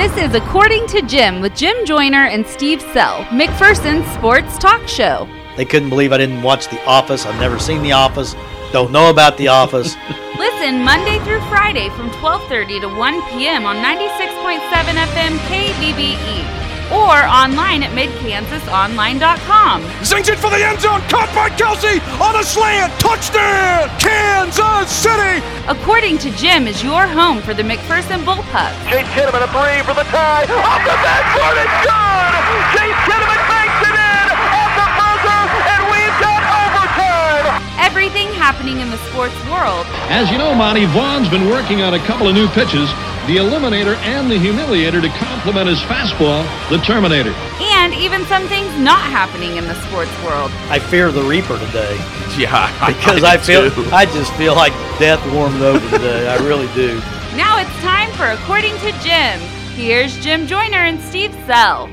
This is According to Jim with Jim Joyner and Steve Sell, McPherson's sports talk show. They couldn't believe I didn't watch The Office. I've never seen The Office. Don't know about The Office. Listen Monday through Friday from 12:30 to 1 p.m. on 96.7 FM KBBE or online at midkansasonline.com. Zings it for the end zone, caught by Kelsey on a slant, touchdown, Kansas City. According to Jim, is your home for the McPherson Bullpups. Chase Kinnaman a three for the tie, off the backboard, it's good. Chase Kinnaman makes it in off the buzzer, and we've got overtime. Everything happening in the sports world. As you know, Monty, Vaughn's been working on a couple of new pitches the Eliminator and the Humiliator to complement his fastball, the Terminator. And even some things not happening in the sports world. I fear the Reaper today. Yeah, because I, I feel too. I just feel like death warmed over today. I really do. Now it's time for According to Jim. Here's Jim Joyner and Steve Sell.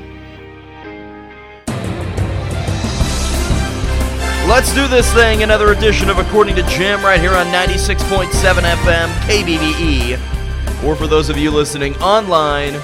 Let's do this thing. Another edition of According to Jim right here on 96.7 FM KBBE or for those of you listening online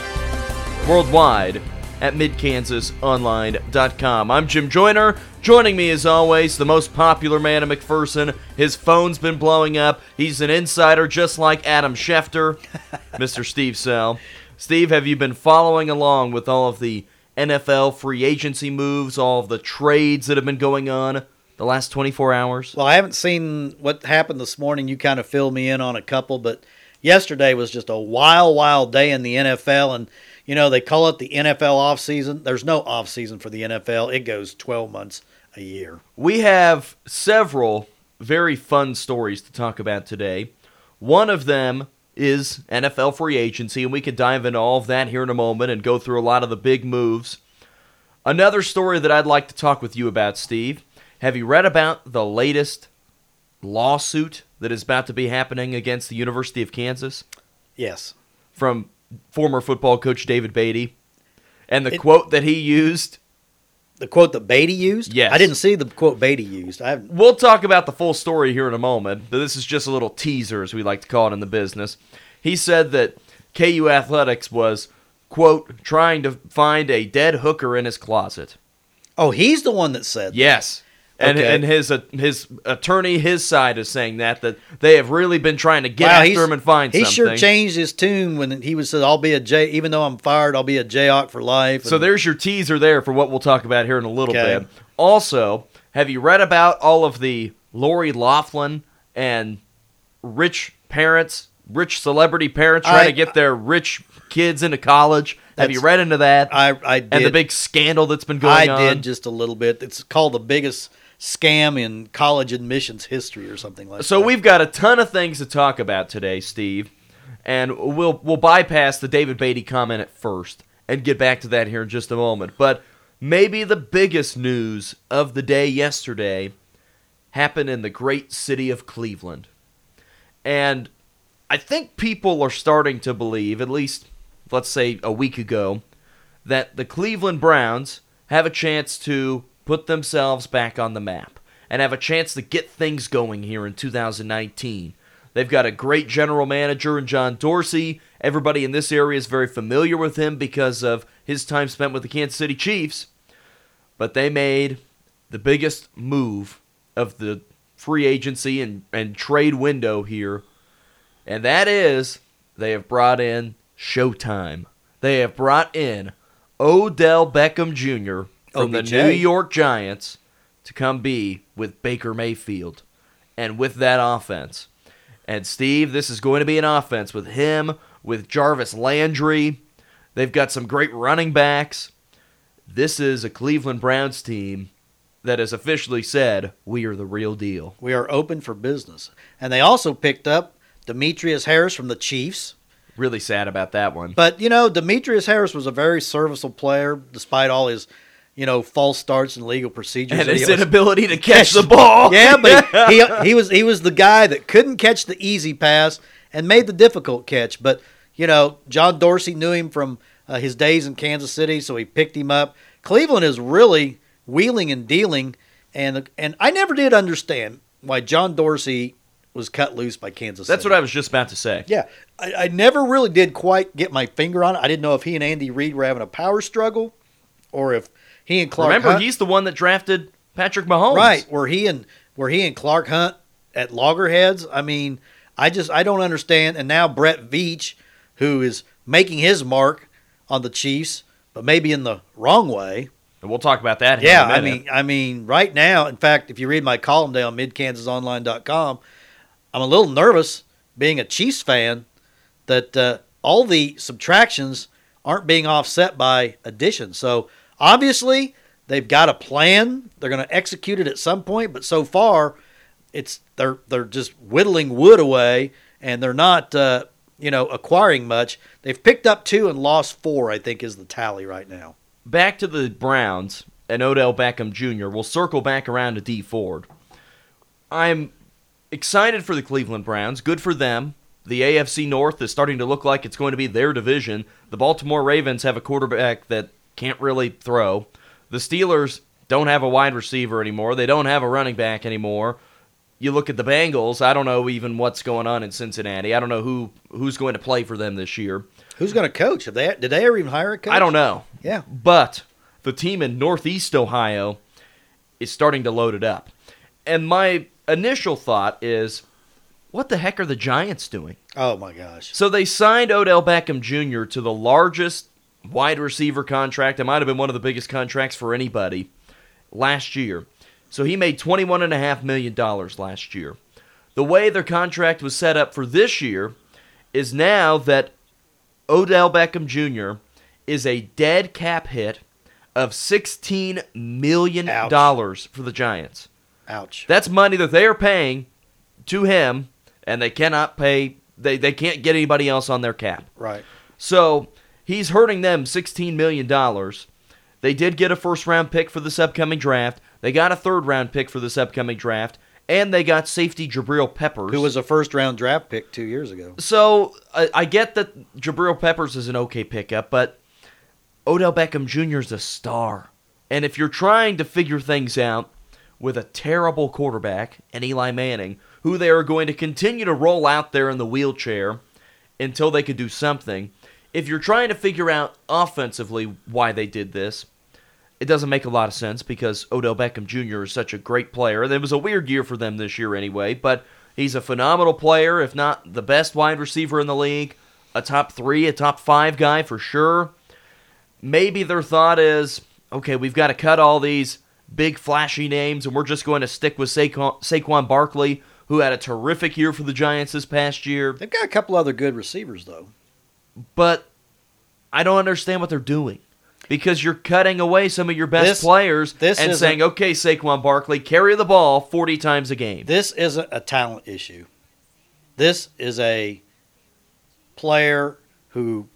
worldwide at midkansasonline.com. I'm Jim Joyner. Joining me as always, the most popular man in McPherson. His phone's been blowing up. He's an insider just like Adam Schefter, Mr. Steve Sell. Steve, have you been following along with all of the NFL free agency moves, all of the trades that have been going on the last 24 hours? Well, I haven't seen what happened this morning. You kind of filled me in on a couple, but yesterday was just a wild, wild day in the NFL. And, you know, they call it the NFL offseason. There's no offseason for the NFL, it goes 12 months a year. We have several very fun stories to talk about today. One of them is NFL free agency, and we could dive into all of that here in a moment and go through a lot of the big moves. Another story that I'd like to talk with you about, Steve. Have you read about the latest lawsuit that is about to be happening against the University of Kansas? Yes. From former football coach David Beaty. And the it, quote that he used. The quote that Beaty used? Yes. I didn't see the quote Beaty used. I haven't... We'll talk about the full story here in a moment, but this is just a little teaser, as we like to call it in the business. He said that KU Athletics was, quote, trying to find a dead hooker in his closet. Oh, he's the one that said Yes. And, okay. and his uh, his attorney, his side is saying that that they have really been trying to get wow, after him and find he something. Sure changed his tune when he was said, "I'll be a J, even though I'm fired, I'll be a Jayhawk for life." So there's your teaser there for what we'll talk about here in a little okay. bit. Also, have you read about all of the Lori Loughlin and rich parents, rich celebrity parents trying I, to get their rich kids into college? Have you read into that? I I did. And the big scandal that's been going I on. I did just a little bit. It's called the biggest scam in college admissions history or something like so that. So we've got a ton of things to talk about today, Steve, and we'll we'll bypass the David Beaty comment at first and get back to that here in just a moment. But maybe the biggest news of the day yesterday happened in the great city of Cleveland. And I think people are starting to believe, at least let's say a week ago, that the Cleveland Browns have a chance to put themselves back on the map and have a chance to get things going here in 2019. They've got a great general manager in John Dorsey. Everybody in this area is very familiar with him because of his time spent with the Kansas City Chiefs. But they made the biggest move of the free agency and, and trade window here, and that is they have brought in Showtime. They have brought in Odell Beckham Jr from OBJ. the New York Giants to come be with Baker Mayfield and with that offense. And Steve, this is going to be an offense with him, with Jarvis Landry. They've got some great running backs. This is a Cleveland Browns team that has officially said, We are the real deal. We are open for business. And they also picked up Demetrius Harris from the Chiefs. Really sad about that one. But, you know, Demetrius Harris was a very serviceable player despite all his you know, false starts and legal procedures. And his inability to catch, catch the ball. Yeah, but he, he, he was he was the guy that couldn't catch the easy pass and made the difficult catch. But you know, John Dorsey knew him from uh, his days in Kansas City, so he picked him up. Cleveland is really wheeling and dealing, and and I never did understand why John Dorsey was cut loose by Kansas. That's City. what I was just about to say. Yeah, I, I never really did quite get my finger on it. I didn't know if he and Andy Reid were having a power struggle, or if he and Clark. Remember, Hunt, he's the one that drafted Patrick Mahomes. right where he and where he and Clark Hunt at loggerheads. I mean, I just I don't understand. And now Brett Veach, who is making his mark on the Chiefs, but maybe in the wrong way. And we'll talk about that. Yeah, I mean, I mean, right now, in fact, if you read my column today on midkansasonline.com, I'm a little nervous, being a Chiefs fan, that uh, all the subtractions aren't being offset by additions. So obviously, they've got a plan. They're going to execute it at some point, but so far, it's they're they're just whittling wood away, and they're not uh, you know acquiring much. They've picked up two and lost four. I think is the tally right now. back to the Browns and Odell Beckham Jr. We'll circle back around to Dee Ford. I'm excited for the Cleveland Browns. Good for them. The AFC North is starting to look like it's going to be their division. The Baltimore Ravens have a quarterback that can't really throw. The Steelers don't have a wide receiver anymore. They don't have a running back anymore. You look at the Bengals, I don't know even what's going on in Cincinnati. I don't know who who's going to play for them this year. Who's going to coach? Have they did they ever even hire a coach? I don't know. Yeah. But the team in Northeast Ohio is starting to load it up. And my initial thought is, what the heck are the Giants doing? Oh my gosh. So they signed Odell Beckham Jr. to the largest wide receiver contract. It might have been one of the biggest contracts for anybody last year. So he made $21.5 million last year. The way their contract was set up for this year is now that Odell Beckham Jr. is a dead cap hit of $16 million Ouch. for the Giants. Ouch. That's money that they are paying to him, and they cannot pay. They they can't get anybody else on their cap. Right. So he's hurting them sixteen million dollars. They did get a first round pick for this upcoming draft. They got a third round pick for this upcoming draft, and they got safety Jabril Peppers, Who was a first round draft pick two years ago. so I, I get that Jabril Peppers is an okay pickup, but Odell Beckham Jr. is a star. And if you're trying to figure things out with a terrible quarterback and Eli Manning, who they are going to continue to roll out there in the wheelchair until they could do something, if you're trying to figure out offensively why they did this, it doesn't make a lot of sense because Odell Beckham Jr. is such a great player. It was a weird year for them this year anyway, but he's a phenomenal player, if not the best wide receiver in the league, a top three, a top five guy for sure. Maybe their thought is, okay, we've got to cut all these big flashy names and we're just going to stick with Saquon, Saquon Barkley, who had a terrific year for the Giants this past year. They've got a couple other good receivers though. But I don't understand what they're doing. Because you're cutting away some of your best This- players this and saying, okay, Saquon Barkley, carry the ball 40 times a game. This isn't a talent issue. This is a player who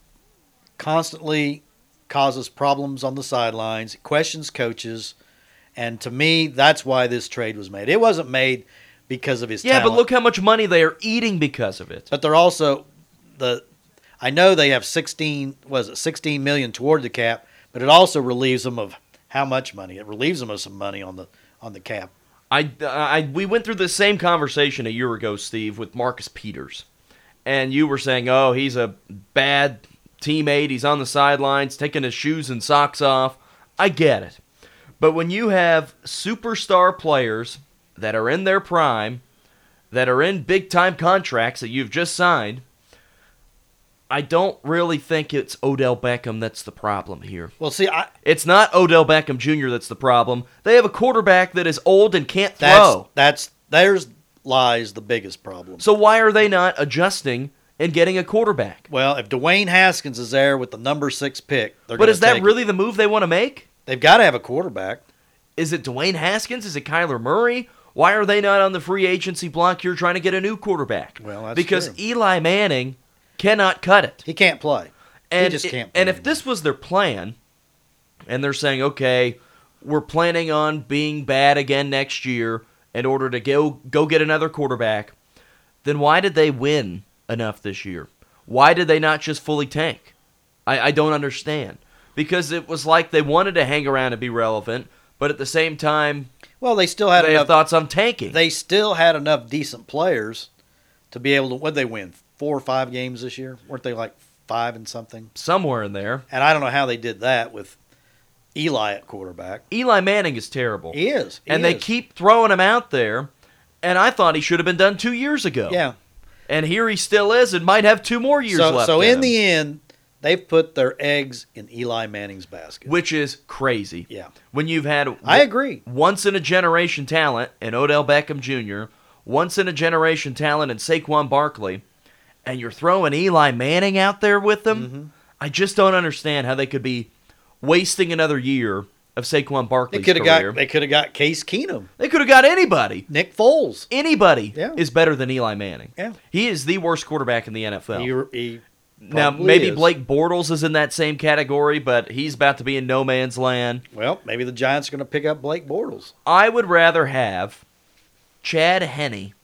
constantly causes problems on the sidelines, questions coaches, and to me, that's why this trade was made. It wasn't made because of his yeah, talent. but look how much money they are eating because of it. But they're also the. I know they have sixteen. Was it sixteen million toward the cap? But it also relieves them of how much money? It relieves them of some money on the on the cap. I, uh, I, we went through the same conversation a year ago, Steve, with Marcus Peters. And you were saying, oh, he's a bad teammate. He's on the sidelines, taking his shoes and socks off. I get it. But when you have superstar players that are in their prime, that are in big time contracts that you've just signed, I don't really think it's Odell Beckham that's the problem here. Well, see, I, It's not Odell Beckham Jr. that's the problem. They have a quarterback that is old and can't that's throw. that's there's lies the biggest problem. So why are they not adjusting and getting a quarterback? Well, if Dwayne Haskins is there with the number six pick, they're But is that really it. the move they want to make? They've got to have a quarterback. Is it Dwayne Haskins? Is it Kyler Murray? Why are they not on the free agency block here trying to get a new quarterback? Well, that's because true. Eli Manning cannot cut it. He can't play. And just it- can't play and if this was their plan, and they're saying, okay, we're planning on being bad again next year in order to go go get another quarterback, then why did they win enough this year? Why did they not just fully tank? I, I don't understand. Because it was like they wanted to hang around and be relevant, but at the same time, Well, they still had they have enough. thoughts on tanking. They still had enough decent players to be able to. What they win? Four or five games this year? Weren't they like five and something? somewhere in there. And I don't know how they did that with Eli at quarterback. Eli Manning is terrible. He is, he and they keep throwing him out there. And I thought he should have been done two years ago. Yeah. And here he still is and might have two more years So, left. so in in the end, they've put their eggs in Eli Manning's basket. which is crazy. Yeah. When you've had I agree. once in a generation talent in Odell Beckham Jr., once in a generation talent in Saquon Barkley, and you're throwing Eli Manning out there with them, Mm-hmm. I just don't understand how they could be wasting another year of Saquon They Barkley's could have career. got. They could have got Case Keenum, they could have got anybody. Nick Foles. Anybody Yeah. is better than Eli Manning. Yeah. He is the worst quarterback in the NFL. He, he now, maybe is. Blake Bortles is in that same category, but he's about to be in no man's land. Well, maybe the Giants are going to pick up Blake Bortles. I would rather have Chad Henne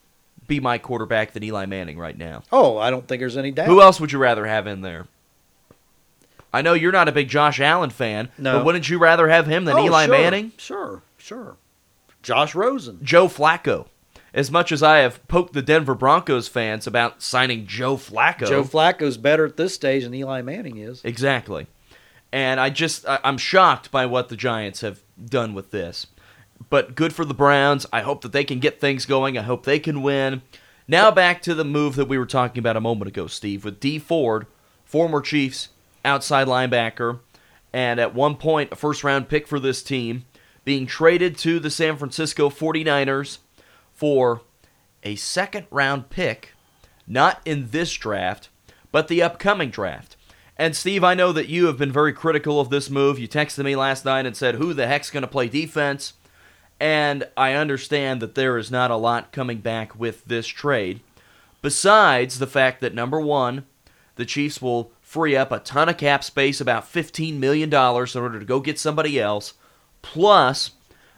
be my quarterback than Eli Manning right now. Oh, I don't think there's any doubt. Who else would you rather have in there? I know you're not a big Josh Allen fan, No. but wouldn't you rather have him than Oh, Eli sure, Manning? Sure, sure. Josh Rosen. Joe Flacco. As much as I have poked the Denver Broncos fans about signing Joe Flacco, Joe Flacco's better at this stage than Eli Manning is. Exactly. And I just I'm shocked by what the Giants have done with this. But good for the Browns. I hope that they can get things going. I hope they can win. Now back to the move that we were talking about a moment ago, Steve, with Dee Ford, former Chiefs outside linebacker, and at one point a first round pick for this team, being traded to the San Francisco 49ers for a second round pick, not in this draft, but the upcoming draft. And Steve, I know that you have been very critical of this move. You texted me last night and said, Who the heck's going to play defense? And I understand that there is not a lot coming back with this trade. Besides the fact that, number one, the Chiefs will free up a ton of cap space, about $15 million, in order to go get somebody else. Plus,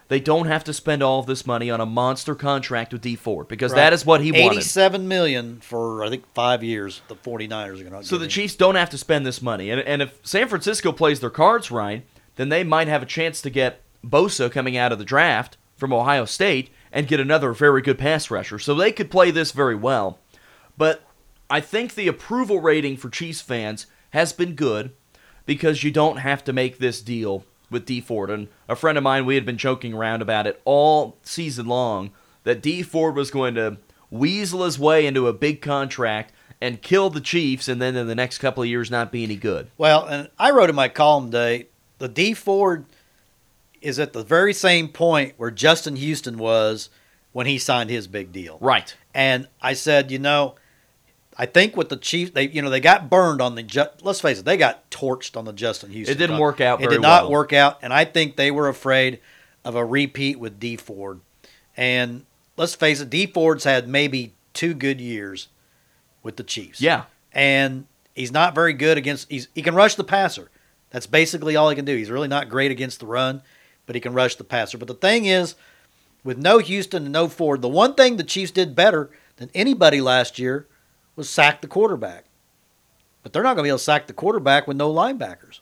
they don't have to spend all of this money on a monster contract with Dee Ford because that is what he wanted. Eighty-seven million for I think five years. The 49ers are going to. So the Chiefs don't have to spend this money. And, and if San Francisco plays their cards right, then they might have a chance to get Bosa coming out of the draft from Ohio State and get another very good pass rusher. So they could play this very well. But I think the approval rating for Chiefs fans has been good because you don't have to make this deal with Dee Ford. And a friend of mine, we had been joking around about it all season long that Dee Ford was going to weasel his way into a big contract and kill the Chiefs, and then in the next couple of years not be any good. Well, and I wrote in my column today, the Dee Ford is at the very same point where Justin Houston was when he signed his big deal. Right. And I said, you know, I think with the Chiefs, they you know they got burned on the. Let's face it, they got torched on the Justin Houston. It didn't work out It did not well. work out, and I think they were afraid of a repeat with Dee Ford. And let's face it, Dee Ford's had maybe two good years with the Chiefs. Yeah. and he's not very good against. He's he can rush the passer. That's basically all he can do. He's really not great against the run, but he can rush the passer. But the thing is, with no Houston and no Ford, the one thing the Chiefs did better than anybody last year was sack the quarterback. But they're not going to be able to sack the quarterback with no linebackers.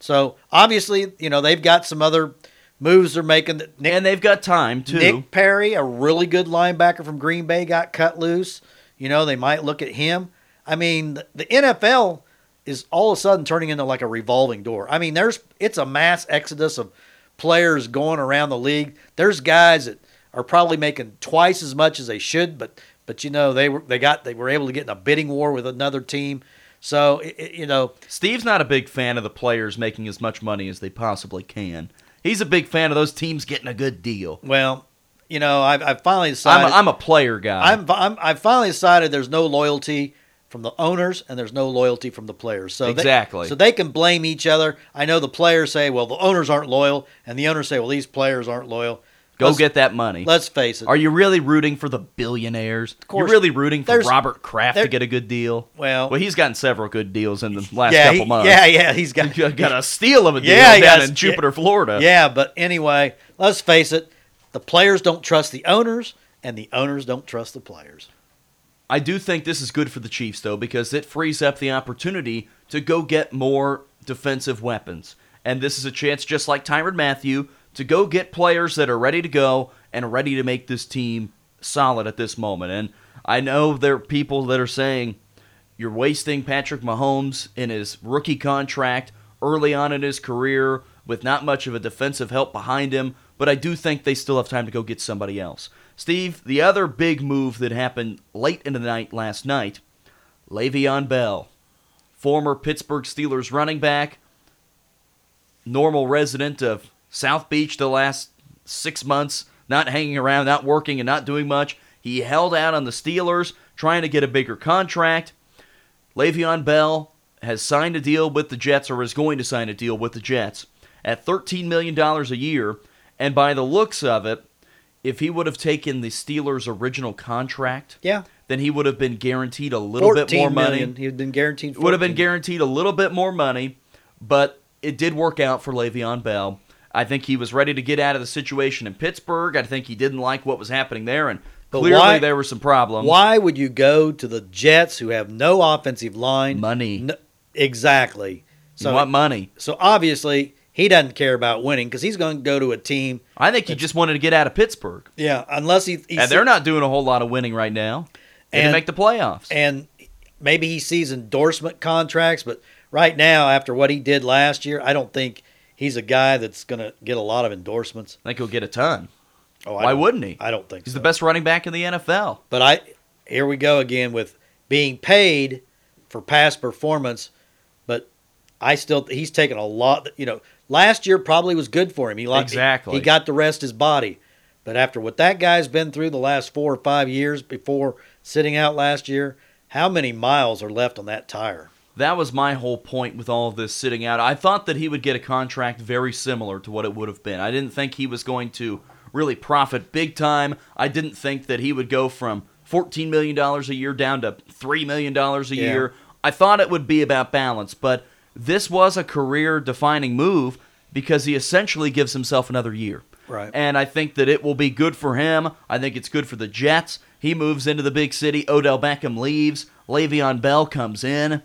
So obviously, you know they've got some other moves they're making. That Nick, And they've got time, too. Nick Perry, a really good linebacker from Green Bay, got cut loose. You know, they might look at him. I mean, the, the NFL is all of a sudden turning into like a revolving door. I mean, there's it's a mass exodus of players going around the league. There's guys that are probably making twice as much as they should, but but you know they were they got they were able to get in a bidding war with another team. So it, it- you know, Steve's not a big fan of the players making as much money as they possibly can. He's a big fan of those teams getting a good deal. well, you know, I've, I've finally I'm decided. a, I'm a player guy. I'm, I'm I've finally decided there's no loyalty from the owners and there's no loyalty from the players. So they- Exactly. so they can blame each other. I know the players say, well, the owners aren't loyal, and the owners say, well, these players aren't loyal. Go Let's- get that money. Let's face it. Are you really rooting for the billionaires? Of course. You're really rooting for Robert Kraft to get a good deal? Well- well, he's gotten several good deals in the last yeah, couple he- months. yeah, yeah. He's got He got a steal of a deal Yeah, down got- in Jupiter, Florida. Yeah, but anyway, let's face it. The players don't trust the owners, and the owners don't trust the players. I do think this is good for the Chiefs, though, because it frees up the opportunity to go get more defensive weapons. And this is a chance, just like Tyrann Mathieu, to go get players that are ready to go and ready to make this team solid at this moment. And I know there are people that are saying you're wasting Patrick Mahomes in his rookie contract early on in his career with not much of a defensive help behind him, but I do think they still have time to go get somebody else. Steve, the other big move that happened late in the night last night, Le'Veon Bell, former Pittsburgh Steelers running back, normal resident of South Beach the last six months, not hanging around, not working, and not doing much. He held out on the Steelers, trying to get a bigger contract. Le'Veon Bell has signed a deal with the Jets, or is going to sign a deal with the Jets, at $13 million a year. And by the looks of it, if he would have taken the Steelers' original contract, Yeah. then he would have been guaranteed a little bit more money. He'd been guaranteed. Would have been guaranteed a little bit more money, but it did work out for Le'Veon Bell. I think he was ready to get out of the situation in Pittsburgh. I think he didn't like what was happening there, and But clearly why- there were some problems. Why would you go to the Jets who have no offensive line? Money. No, exactly. You So want money? so obviously he doesn't care about winning because he's going to go to a team. I think he just wanted to get out of Pittsburgh, Yeah, unless he, he and they're not doing a whole lot of winning right now. They And- make the playoffs. and maybe he sees endorsement contracts, but right now after what he did last year, I don't think he's a guy that's going to get a lot of endorsements. I think he'll get a ton. Oh, I Why wouldn't he? I don't think He's so. the best running back in the NFL. But I here we go again with being paid for past performance, but I still he's taken a lot. You know, last year probably was good for him. He liked, Exactly. he got to rest his body, but after what that guy's been through the last four or five years before sitting out last year, how many miles are left on that tire? That was my whole point with all of this sitting out. I thought that he would get a contract very similar to what it would have been. I didn't think he was going to really profit big time. I didn't think that he would go from $14 million a year down to $3 million a Yeah. year. I thought it would be about balance, but this was a career defining move because he essentially gives himself another year. Right. And I think that it will be good for him. I think it's good for the Jets. He moves into the big city. Odell Beckham leaves. Le'Veon Bell comes in.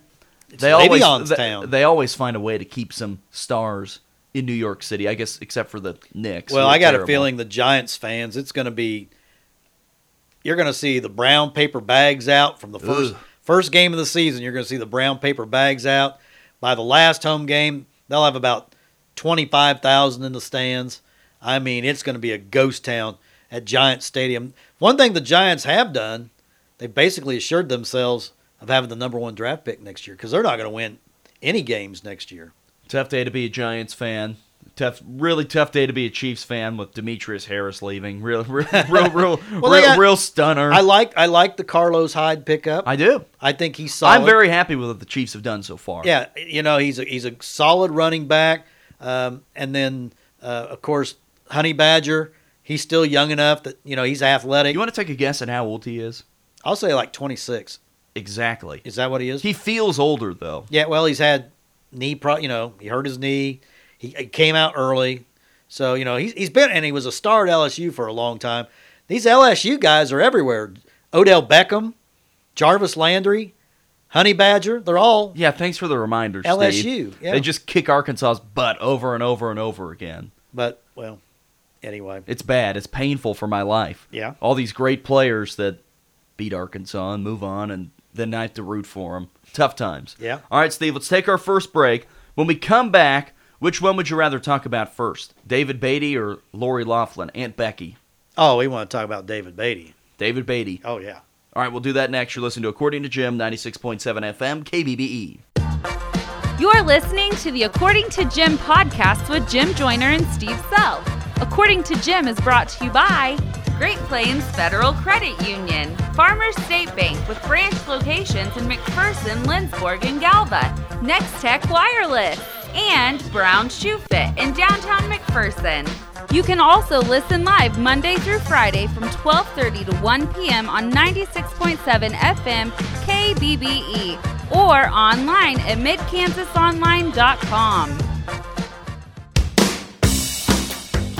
they always they, they always find a way to keep some stars in New York City. I guess except for the Knicks. Well, I got terrible. a feeling the Giants fans, it's going to be. You're going to see the brown paper bags out from the first Ugh. first game of the season. You're going to see the brown paper bags out. By the last home game, they'll have about twenty five thousand in the stands. I mean, it's going to be a ghost town at Giants Stadium. One thing the Giants have done, they basically assured themselves of having the number one draft pick next year because they're not going to win any games next year. tough day to be a Giants fan. Tough, really tough day to be a Chiefs fan with Demetrius Harris leaving. Real, real, real, real, Well, real, got- real stunner. I like I like the Carlos Hyde pickup. I do. I think he's solid. I'm very happy with what the Chiefs have done so far. Yeah, you know he's a he's a solid running back, um, and then uh, of course Honey Badger. He's still young enough that you know he's athletic. You want to take a guess at how old he is? I'll say like 26. Exactly. Is that what he is? He feels older though. yeah. Well, he's had knee pro. You know, he hurt his knee. He, he came out early, so you know he's he's been and he was a star at LSU for a long time. These LSU guys are everywhere. Odell Beckham, Jarvis Landry, Honey Badger. They're all Yeah, thanks for the reminder, LSU. Steve. Yeah. They just kick Arkansas's butt over and over and over again. but well, anyway. It's bad. It's painful for my life. Yeah. All these great players that beat Arkansas and move on, and then I have to root for them. Tough times. Yeah. All right, Steve, let's take our first break. When we come back, which one would you rather talk about first? David Beaty or Lori Loughlin? Aunt Becky? Oh, we want to talk about David Beaty. David Beaty. Oh yeah. All right, we'll do that next. You're listening to According to Jim, 96.7 FM, KBBE. You're listening to the According to Jim podcast with Jim Joyner and Steve Sell. According to Jim is brought to you by Great Plains Federal Credit Union, Farmers State Bank with branch locations in McPherson, Lindsborg, and Galva, Next Tech Wireless, and Brown Shoe Fit in downtown McPherson. You can also listen live Monday through Friday from 12:30 to 1 p.m. on 96.7 FM KBBE or online at midkansasonline.com.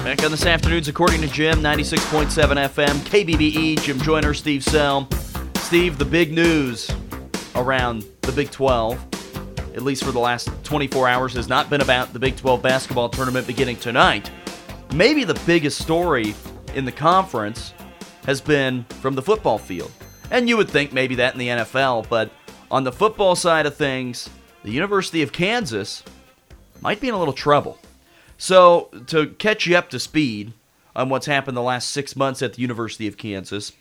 Back on this afternoon's According to Jim, 96.7 FM, KBBE, Jim Joyner, Steve Sell. Steve, the big news around the Big 12, at least for the last 24 hours, has not been about the Big 12 basketball tournament beginning tonight. maybe the biggest story in the conference has been from the football field. And you would think maybe that in the NFL, but on the football side of things, the University of Kansas might be in a little trouble. So, to catch you up to speed on what's happened the last six months at the University of Kansas,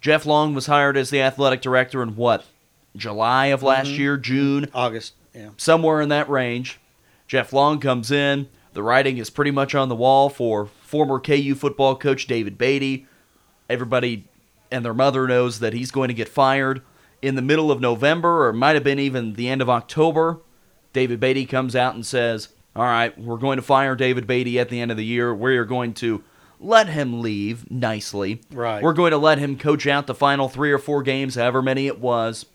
Jeff Long was hired as the athletic director in what? July of last mm-hmm. year, June, August. Yeah. somewhere in that range. Jeff Long comes in. The writing is pretty much on the wall for former KU football coach David Beaty. Everybody and their mother knows that he's going to get fired in the middle of November, or it might have been even the end of October. David Beaty comes out and says, All right, we're going to fire David Beaty at the end of the year. We're going to let him leave nicely. Right. We're going to let him coach out the final three or four games, however many it was.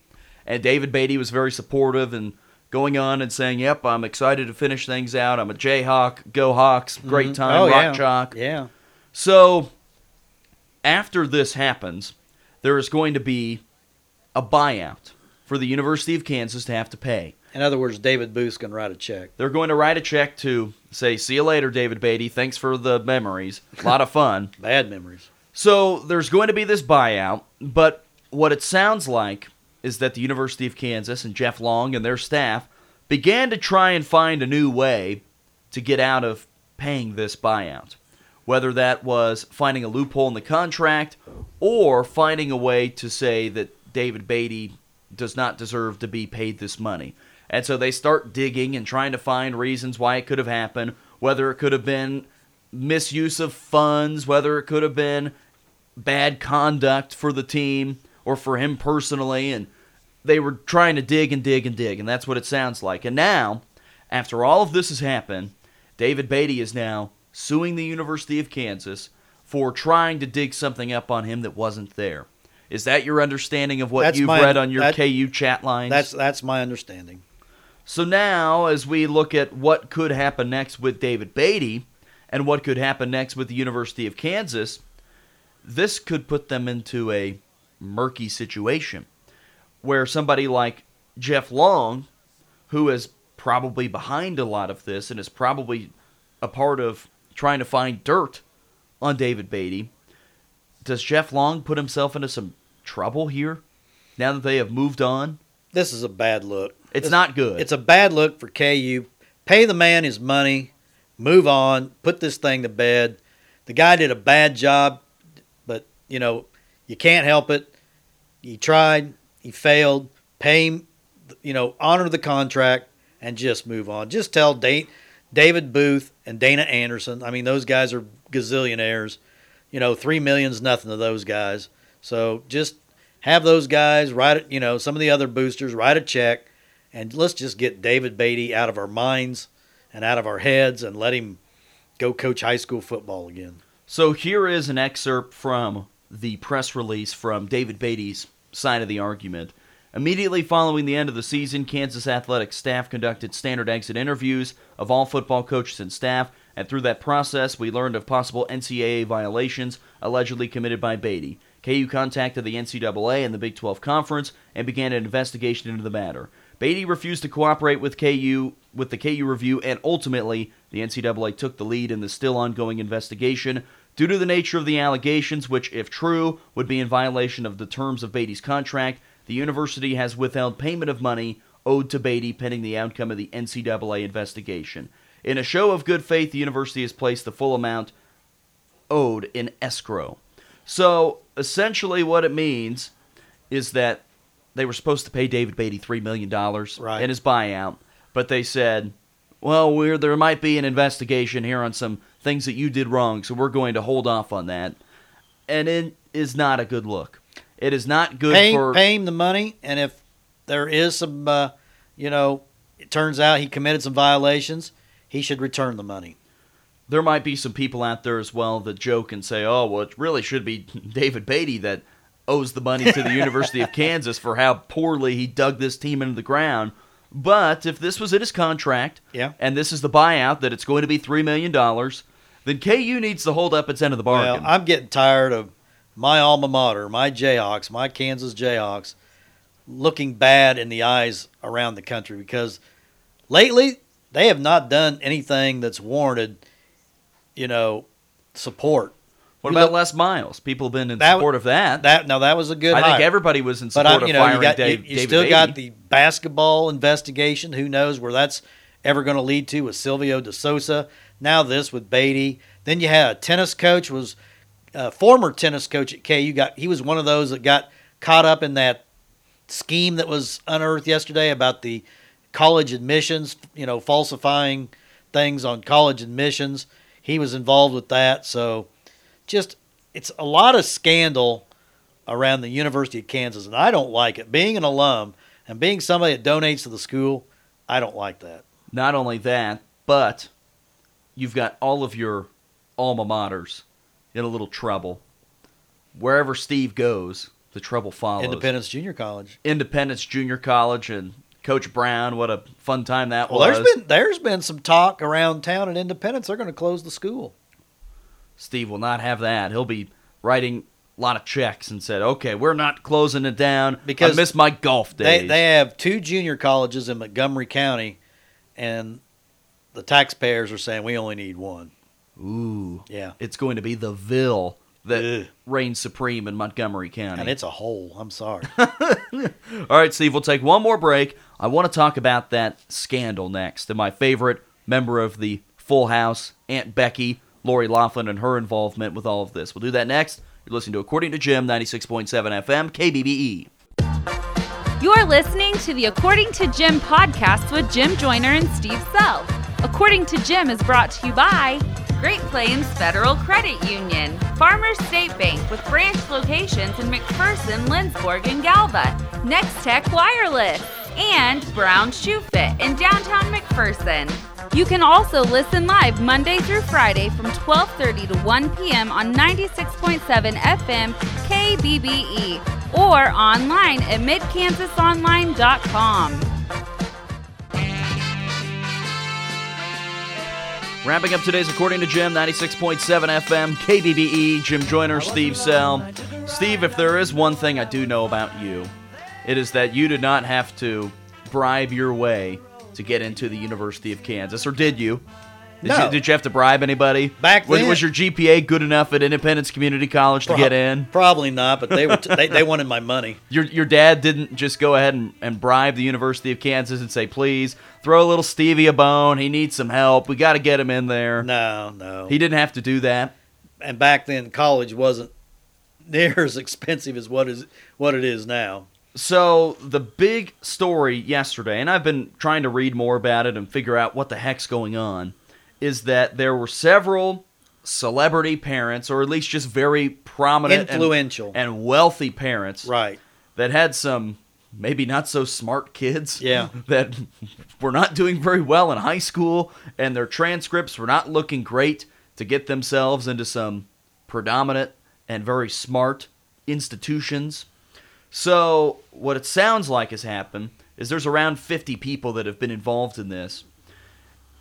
And David Beaty was very supportive and going on and saying, Yep, I'm excited to finish things out. I'm a Jayhawk. Go Hawks. Great mm-hmm. time. oh Rock yeah. Chalk. Yeah. So, after this happens, there is going to be a buyout for the University of Kansas to have to pay. In other words, David Booth's gonna write a check. They're going to write a check to say, See you later, David Beaty. Thanks for the memories. A lot of fun. Bad memories. So there's going to be this buyout, but what it sounds like is that the University of Kansas and Jeff Long and their staff began to try and find a new way to get out of paying this buyout. Whether that was finding a loophole in the contract or finding a way to say that David Beaty does not deserve to be paid this money. And so they start digging and trying to find reasons why it could have happened, whether it could have been misuse of funds, whether it could have been bad conduct for the team or for him personally and they were trying to dig and dig and dig and that's what it sounds like. And now after all of this has happened david beaty is now suing the university of kansas for trying to dig something up on him that wasn't there. Is that your understanding of what That's you've my- read on your that- ku chat lines? That's that's my understanding. so now, as we look at what could happen next with David Beaty and what could happen next with the University of Kansas, this could put them into a murky situation where somebody like Jeff Long, who is probably behind a lot of this and is probably a part of trying to find dirt on David Beaty, does Jeff Long put himself into some trouble here now that they have moved on? This is a bad look. It's This- not good. It's a bad look for KU. Pay the man his money, move on, put this thing to bed. The guy did a bad job, but you know you can't help it. He tried, he failed. Pay him, you know, honor the contract and just move on. Just tell Da- David Booth and Dana Anderson. I mean, those guys are gazillionaires. You know, three million's nothing to those guys. So just have those guys write it. You know, some of the other boosters write a check and let's just get David Beaty out of our minds and out of our heads and let him go coach high school football again. So here is an excerpt from the press release from David Beaty's side of the argument. Immediately following the end of the season, Kansas athletic staff conducted standard exit interviews of all football coaches and staff, and through that process, we learned of possible NCAA violations allegedly committed by Beaty. KU contacted the NCAA and the Big 12 Conference and began an investigation into the matter. Beaty refused to cooperate with KU with the KU review, and ultimately, the NCAA took the lead in the still ongoing investigation. Due to the nature of the allegations, which, if true, would be in violation of the terms of Beaty's contract, the university has withheld payment of money owed to Beaty pending the outcome of the NCAA investigation. In a show of good faith, the university has placed the full amount owed in escrow. So, essentially, what it means is that they were supposed to pay David Beaty $3 million Right. in his buyout, but they said, well, we're, there might be an investigation here on some things that you did wrong, so we're going to hold off on that. And it is not a good look. It is not good Pay, for. pay him the money, and if there is some, uh, you know, it turns out he committed some violations, he should return the money. there might be some people out there as well that joke and say, "Oh, well, it really should be David Beaty that owes the money to the University of Kansas for how poorly he dug this team into the ground." But if this was in his contract, Yeah. and this is the buyout that it's going to be three million dollars, then KU needs to hold up its end of the Well, bargain. I'm getting tired of my alma mater, my Jayhawks, my Kansas Jayhawks, looking bad in the eyes around the country because lately they have not done anything that's warranted you know, support. What about Les Miles? People have been in That- support of that. That now that was a good. I think everybody was in But support I, of you know, firing you got Dave, you, you David still Beaty. got the basketball investigation. Who knows where that's ever going to lead to with Silvio De Sousa? Now this with Beaty. Then you had a tennis coach was a former tennis coach at KU. Got he was one of those that got caught up in that scheme that was unearthed yesterday about the college admissions. You know, falsifying things on college admissions. He was involved with that. So just it's a lot of scandal around the University of Kansas, and I don't like it. Being an alum and being somebody that donates to the school, I don't like that. Not only that, but you've got all of your alma maters in a little trouble. Wherever Steve goes, the trouble follows. Independence Junior College. Independence Junior College and Coach Brown, what a fun time that Well, was. there's been there's been some talk around town at Independence. They're going to close the school. Steve will not have that. He'll be writing a lot of checks and said, "Okay, we're not closing it down Because I miss my golf days." They they have two junior colleges in Montgomery County, and the taxpayers are saying we only need one. Ooh, Yeah, it's going to be the Ville that Ugh. reigns supreme in Montgomery County. and it's a hole. I'm sorry. All right, Steve, we'll take one more break. I want to talk about that scandal next. And my favorite member of the Full House, Aunt Becky, Lori Loughlin, and her involvement with all of this. We'll do that next. You're listening to According to Jim, 96.7 FM, KBBE. You're listening to the According to Jim podcast with Jim Joyner and Steve Sell. According to Jim is brought to you by Great Plains Federal Credit Union, Farmers State Bank with branch locations in McPherson, Lindsborg, and Galva, Next Tech Wireless, and Brown Shoe Fit in downtown McPherson. You can also listen live Monday through Friday from 12:30 to 1 p.m. on 96.7 FM KBBE or online at midkansasonline.com. Wrapping up today's According to Jim, 96.7 FM, KBBE, Jim Joyner, Steve Sell. Steve, if there is one thing I do know about you, it is that you did not have to bribe your way to get into the University of Kansas, or did you? Did, No. you, did you have to bribe anybody? Back was, then- was your GPA good enough at Independence Community College to get in? Probably not, but they were t- they, they wanted my money. Your your dad didn't just go ahead and, and bribe the University of Kansas and say, please throw a little Stevie a bone. He needs some help. We got to get him in there. No, no. He didn't have to do that. and back then college wasn't near as expensive as what is what it is now. So the big story yesterday, and I've been trying to read more about it and figure out what the heck's going on, is that there were several celebrity parents, or at least just very prominent, and- Influential. and, wealthy parents, Right. that had some maybe not so smart kids, Yeah. that were not doing very well in high school, and their transcripts were not looking great to get themselves into some predominant and very smart institutions. So, what it sounds like has happened is there's around 50 people that have been involved in this,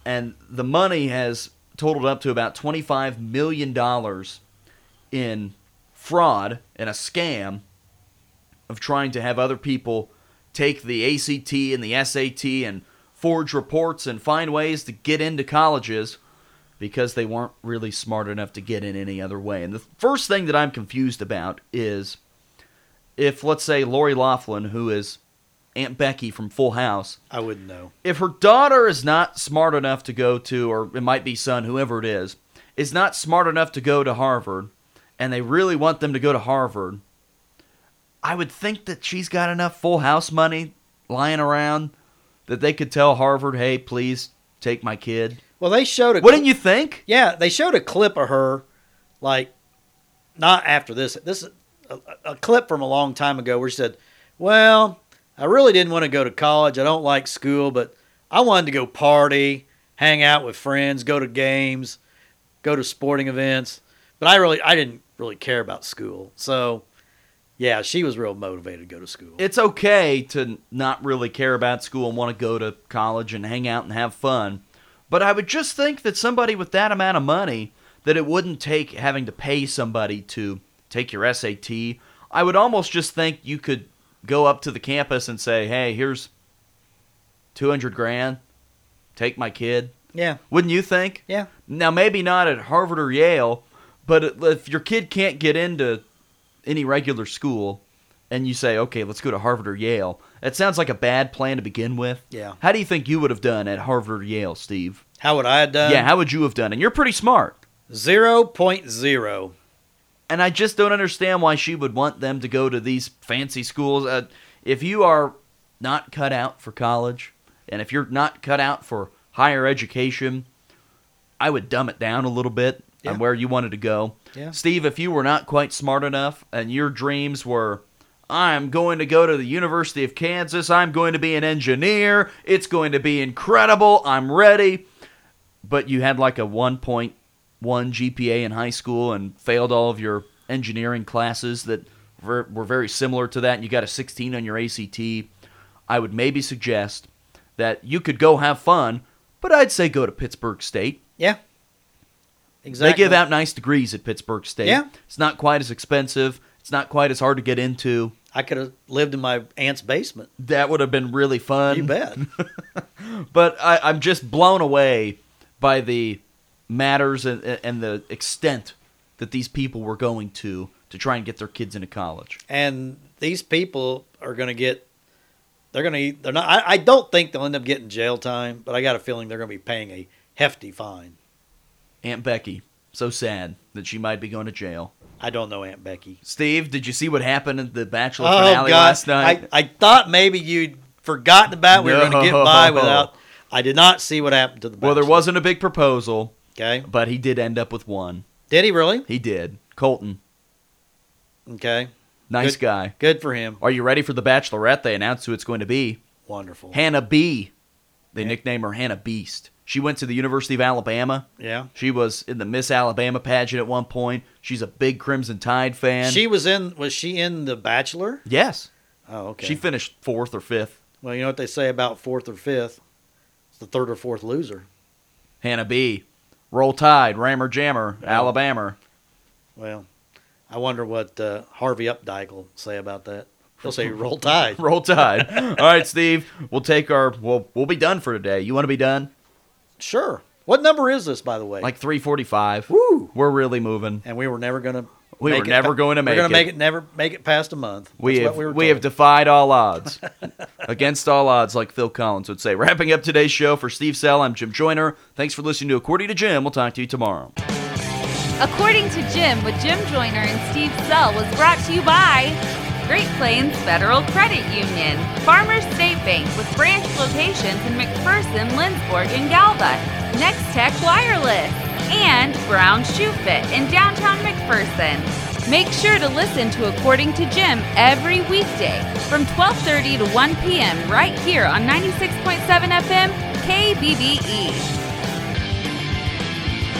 and the money has totaled up to about $25 million in fraud and a scam of trying to have other people take the ACT and the SAT and forge reports and find ways to get into colleges because they weren't really smart enough to get in any other way. And the first thing that I'm confused about is if, let's say, Lori Loughlin, who is Aunt Becky from Full House, I wouldn't know. if her daughter is not smart enough to go to, or it might be son, whoever it is, is not smart enough to go to Harvard, and they really want them to go to Harvard, I would think that she's got enough full house money lying around that they could tell Harvard, hey, please take my kid. Well, they showed a Wouldn't you think? Yeah, they showed a clip of her, like, not after this. This is a, a clip from a long time ago where she said, "Well, I really didn't want to go to college. I don't like school, but I wanted to go party, hang out with friends, go to games, go to sporting events. But I really, I didn't really care about school. So, yeah, she was real motivated to go to school. It's okay to not really care about school and want to go to college and hang out and have fun. But I would just think that somebody with that amount of money, that it wouldn't take having to pay somebody to take your SAT. I would almost just think you could go up to the campus and say, hey, here's 200 grand. Take my kid. Yeah. Wouldn't you think? Yeah. Now, maybe not at Harvard or Yale, but if your kid can't get into any regular school and you say, okay, let's go to Harvard or Yale, that sounds like a bad plan to begin with. Yeah. How do you think you would have done at Harvard or Yale, Steve? How would I have done? yeah, how would you have done? And you're pretty smart. Zero point zero. And I just don't understand why she would want them to go to these fancy schools. Uh, if you are not cut out for college, and if you're not cut out for higher education, I would dumb it down a little bit Yeah. on where you wanted to go. Yeah. Steve, if you were not quite smart enough and your dreams were, I'm going to go to the University of Kansas, I'm going to be an engineer, it's going to be incredible, I'm ready, but you had like a 1.1 GPA in high school and failed all of your engineering classes that were, were very similar to that, and you got a 16 on your ACT, I would maybe suggest that you could go have fun, but I'd say go to Pittsburg State. Yeah. Exactly. They give out nice degrees at Pittsburg State. Yeah. It's not quite as expensive. It's not quite as hard to get into. I could have lived in my aunt's basement. That would have been really fun. You bet. But I, I'm just blown away by the matters and, and the extent that these people were going to to try and get their kids into college. and these people are going to get. They're going to. They're not. I, I don't think they'll end up getting jail time, but I got a feeling they're going to be paying a hefty fine. Aunt Becky, so sad that she might be going to jail. I don't know Aunt Becky. Steve, did you see what happened at the Bachelor Oh finale God! last night? I, I thought maybe you'd forgotten about. We were going to get by without. I did not see what happened to the. well, there wasn't a big proposal, Okay. but he did end up with one. Did he really? He did. Colton, Okay. nice Good. guy. Good for him. Are you ready for the Bachelorette? They announced who it's going to be. Wonderful. Hannah B. They nickname her Hannah Beast. She went to the University of Alabama. Yeah. She was in the Miss Alabama pageant at one point. She's a big Crimson Tide fan. She was in. Was she in The Bachelor? yes. Oh, okay. She finished fourth or fifth. well, you know what they say about fourth or fifth? It's the third or fourth loser. Hannah B. Roll Tide, Rammer Jammer, Alabama. Well, I wonder what uh, Harvey Updyke will say about that. He'll say roll tide. Roll Tide. All right, Steve. We'll take our. We'll we'll be done for today. You want to be done? Sure. What number is this, by the way? Like three forty-five. Woo! We're really moving. and we were never gonna. We make were never pa- going to make it. We're gonna make it. Never make it past a month. We That's have what we, were we have defied all odds, against all odds, like Phil Collins would say. Wrapping up today's show for Steve Sell, I'm Jim Joyner. Thanks for listening to According to Jim. We'll talk to you tomorrow. According to Jim with Jim Joyner and Steve Sell was brought to you by Great Plains Federal Credit Union, Farmers State Bank with branch locations in McPherson, Lindsborg, and Galva, Next Tech Wireless, and Brown Shoe Fit in downtown McPherson. Make sure to listen to According to Jim every weekday from 12:30 to 1 p.m. right here on 96.7 FM KBBE.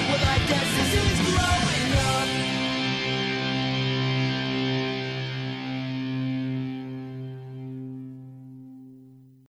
Well,